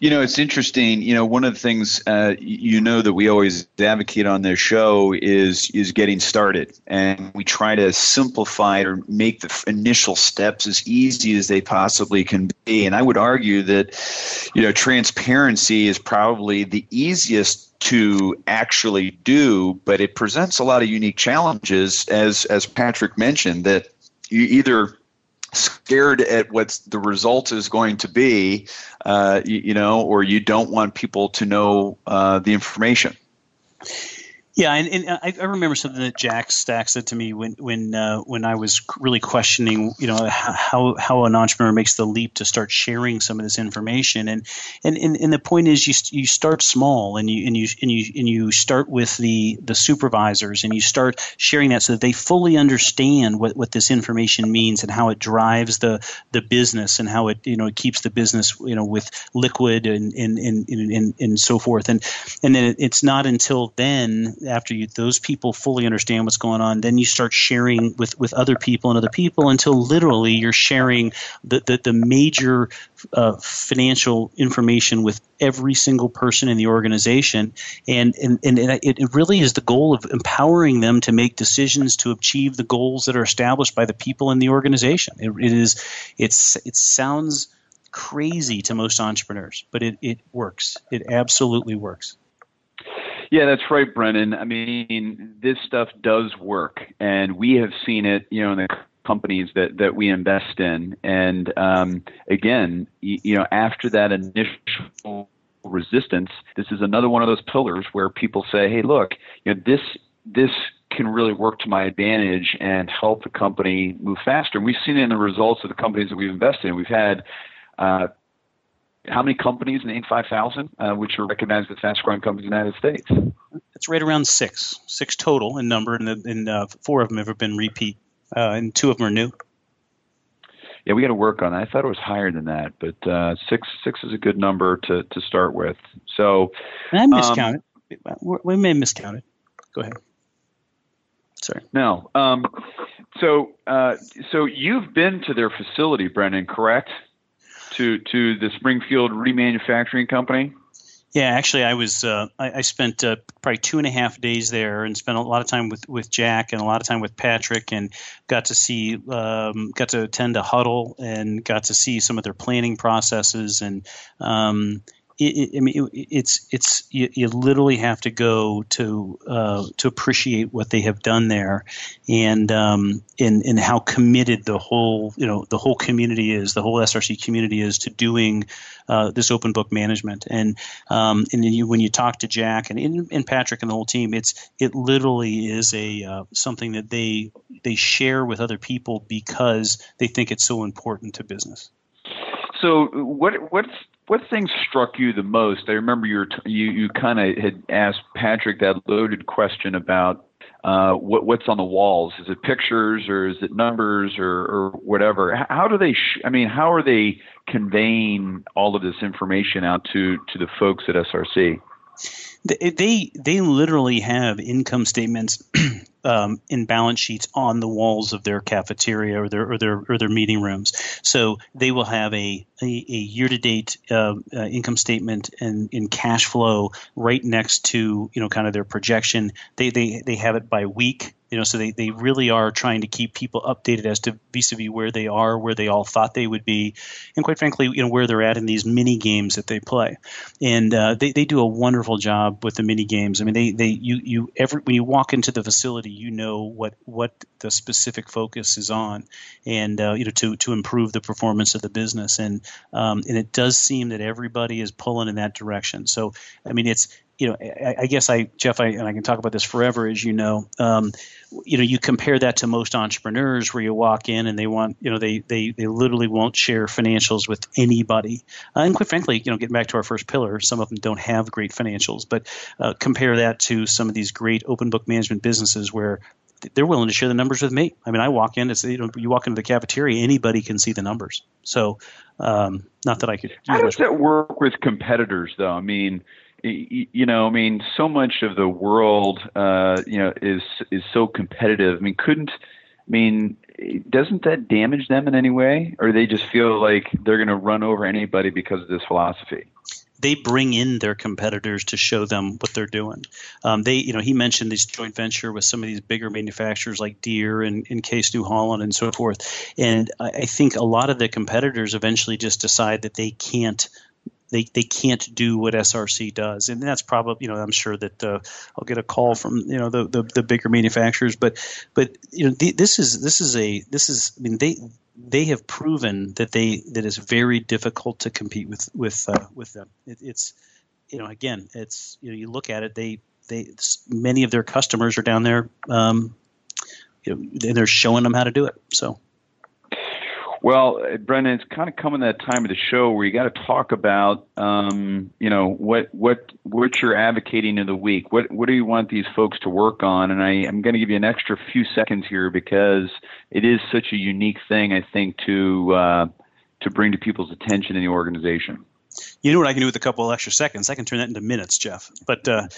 You know, it's interesting. You know, one of the things uh, you know that we always advocate on this show is is getting started, and we try to simplify or make the initial steps as easy as they possibly can be. And I would argue that, you know, transparency is probably the easiest to actually do, but it presents a lot of unique challenges, as as Patrick mentioned, that you either scared at what the result is going to be, uh, you, you, know, or you don't want people to know uh, the information.
Yeah, and, and I, I, remember something that Jack Stack said to me when when uh, when I was really questioning, you know, how how an entrepreneur makes the leap to start sharing some of this information, and and and, and the point is, you you start small, and you and you and you and you start with the the supervisors, and you start sharing that so that they fully understand what, what this information means and how it drives the the business and how it you know it keeps the business you know with liquid and and and and, and so forth, and and then it's not until then after you, those people fully understand what's going on, then you start sharing with, with other people and other people until literally you're sharing the, the, the major uh, financial information with every single person in the organization. And, and, and it, it really is the goal of empowering them to make decisions to achieve the goals that are established by the people in the organization. it, it is, it's, it sounds crazy to most entrepreneurs, but it, it works. It absolutely works.
Yeah, that's right, Brendan. I mean, this stuff does work, and we have seen it, you know, in the companies that that we invest in. And um, again, you, you know, after that initial resistance, this is another one of those pillars where people say, "Hey, look, you know, this this can really work to my advantage and help the company move faster." And we've seen it in the results of the companies that we've invested in. We've had uh, how many companies in the Inc. 5000, uh, which are recognized as fast growing companies in the United States?
It's right around six, six total in number, and, and uh, four of them have been repeat, uh, and two of them are new.
Yeah, we got to work on that. I thought it was higher than that, but uh, six six is a good number to, to start with. So
and I miscounted. Um, we may miscount it. Go ahead. Sorry.
No. Um, so uh, so you've been to their facility, Brendan, correct? To to the Springfield Remanufacturing Company?
Yeah, actually, I was uh, I, I, spent uh, probably two and a half days there and spent a lot of time with, with Jack and a lot of time with Patrick and got to see um, got to attend a huddle and got to see some of their planning processes and um, it, it, I mean, it, it's it's you, you, literally have to go to uh, to appreciate what they have done there, and um, and and how committed the whole you know the whole community is, the whole SRC community is to doing uh, this open book management. And um, and you, when you talk to Jack and, and Patrick and the whole team, it's it literally is a uh, something that they they share with other people because they think it's so important to business.
So what what's what things struck you the most? I remember you you you kind of had asked Patrick that loaded question about uh, what what's on the walls. Is it pictures or is it numbers or, or whatever? How do they? Sh- I mean, how are they conveying all of this information out to to the folks at SRC?
They they literally have income statements [clears throat] um, in balance sheets on the walls of their cafeteria or their or their or their meeting rooms. So they will have a a, a year to date uh, uh, income statement and in cash flow right next to you know kind of their projection. They they they have it by week you know so they, they really are trying to keep people updated as to vis-a-vis where they are where they all thought they would be and quite frankly you know where they're at in these mini games that they play. And uh, they, they do a wonderful job with the mini games. I mean they, they you you every when you walk into the facility you know what what the specific focus is on and uh, you know to to improve the performance of the business. And um, and it does seem that everybody is pulling in that direction. So i mean it's you know, I, I, guess I, Jeff, I, and I can talk about this forever, as you know. Um, you know, you compare that to most entrepreneurs, where you walk in and they want, you know, they they they literally won't share financials with anybody. Uh, and quite frankly, you know, getting back to our first pillar, some of them don't have great financials. But uh, compare that to some of these great open book management businesses where they're willing to share the numbers with me. I mean, I walk in, it's, you know, you walk into the cafeteria, anybody can see the numbers. So, um, not that I could.
How does that work with competitors, though? I mean, you know, I mean, so much of the world, uh, you know, is is so competitive. I mean, couldn't, I mean, doesn't that damage them in any way, or they just feel like they're going to run over anybody because of this philosophy?
They bring in their competitors to show them what they're doing. Um, they, you know, he mentioned this joint venture with some of these bigger manufacturers like Deere and, and Case New Holland and so forth. And I, I think a lot of the competitors eventually just decide that they can't they, they can't do what SRC does, and that's probably you know I'm sure that uh, I'll get a call from you know the, the, the bigger manufacturers, but but you know this is this is a this is I mean they they have proven that they that it's very difficult to compete with with uh, with them. It, it's you know again it's you know you look at it they they many of their customers are down there um, you know and they're showing them how to do it so.
Well, Brendan, it's kind of coming that time of the show where you got to talk about, um, you know, what what what you're advocating in the week. What what do you want these folks to work on? And I, I'm going to give you an extra few seconds here because it is such a unique thing, I think, to uh, to bring to people's attention in the organization.
You know what I can do with a couple of extra seconds? I can turn that into minutes, Jeff. But uh,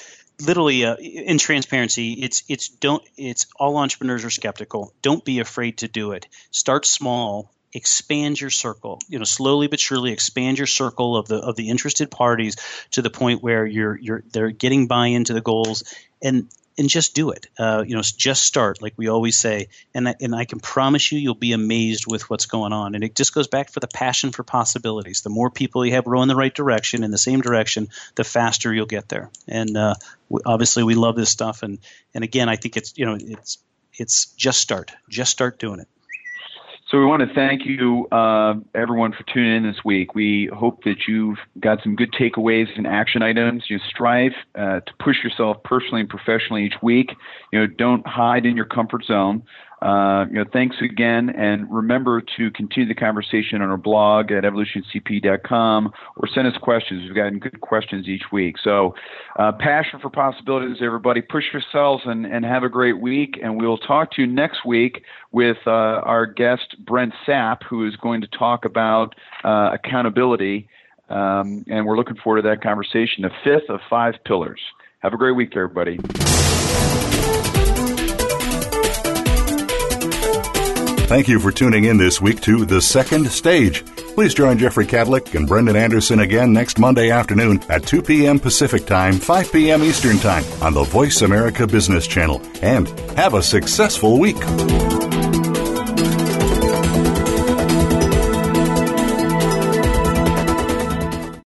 literally, uh, in transparency, it's it's don't it's all entrepreneurs are skeptical. Don't be afraid to do it. Start small expand your circle you know slowly but surely expand your circle of the of the interested parties to the point where you're you're they're getting buy into the goals and and just do it. Uh, you know just start like we always say. And I, and I can promise you you'll be amazed with what's going on. And it just goes back for the passion for possibilities. The more people you have row in the right direction in the same direction the faster you'll get there. And uh, we, obviously we love this stuff. And and again I think it's you know it's it's just start. Just start doing it
so we want to thank you, uh, everyone, for tuning in this week. We hope that you've got some good takeaways and action items. You strive uh, to push yourself personally and professionally each week. You know, don't hide in your comfort zone. Uh, you know, thanks again, and remember to continue the conversation on our blog at evolutioncp.com or send us questions. We've gotten good questions each week. So, uh, passion for possibilities, everybody. Push yourselves and, and have a great week. And we'll talk to you next week with uh, our guest Brent Sapp, who is going to talk about uh, accountability. Um, and we're looking forward to that conversation. The fifth of five pillars. Have a great week, everybody.
Thank you for tuning in this week to The Second Stage. Please join Jeffrey Kadlic and Brendan Anderson again next Monday afternoon at 2 p.m. Pacific Time, 5 p.m. Eastern Time on the Voice America Business Channel. And have a successful week.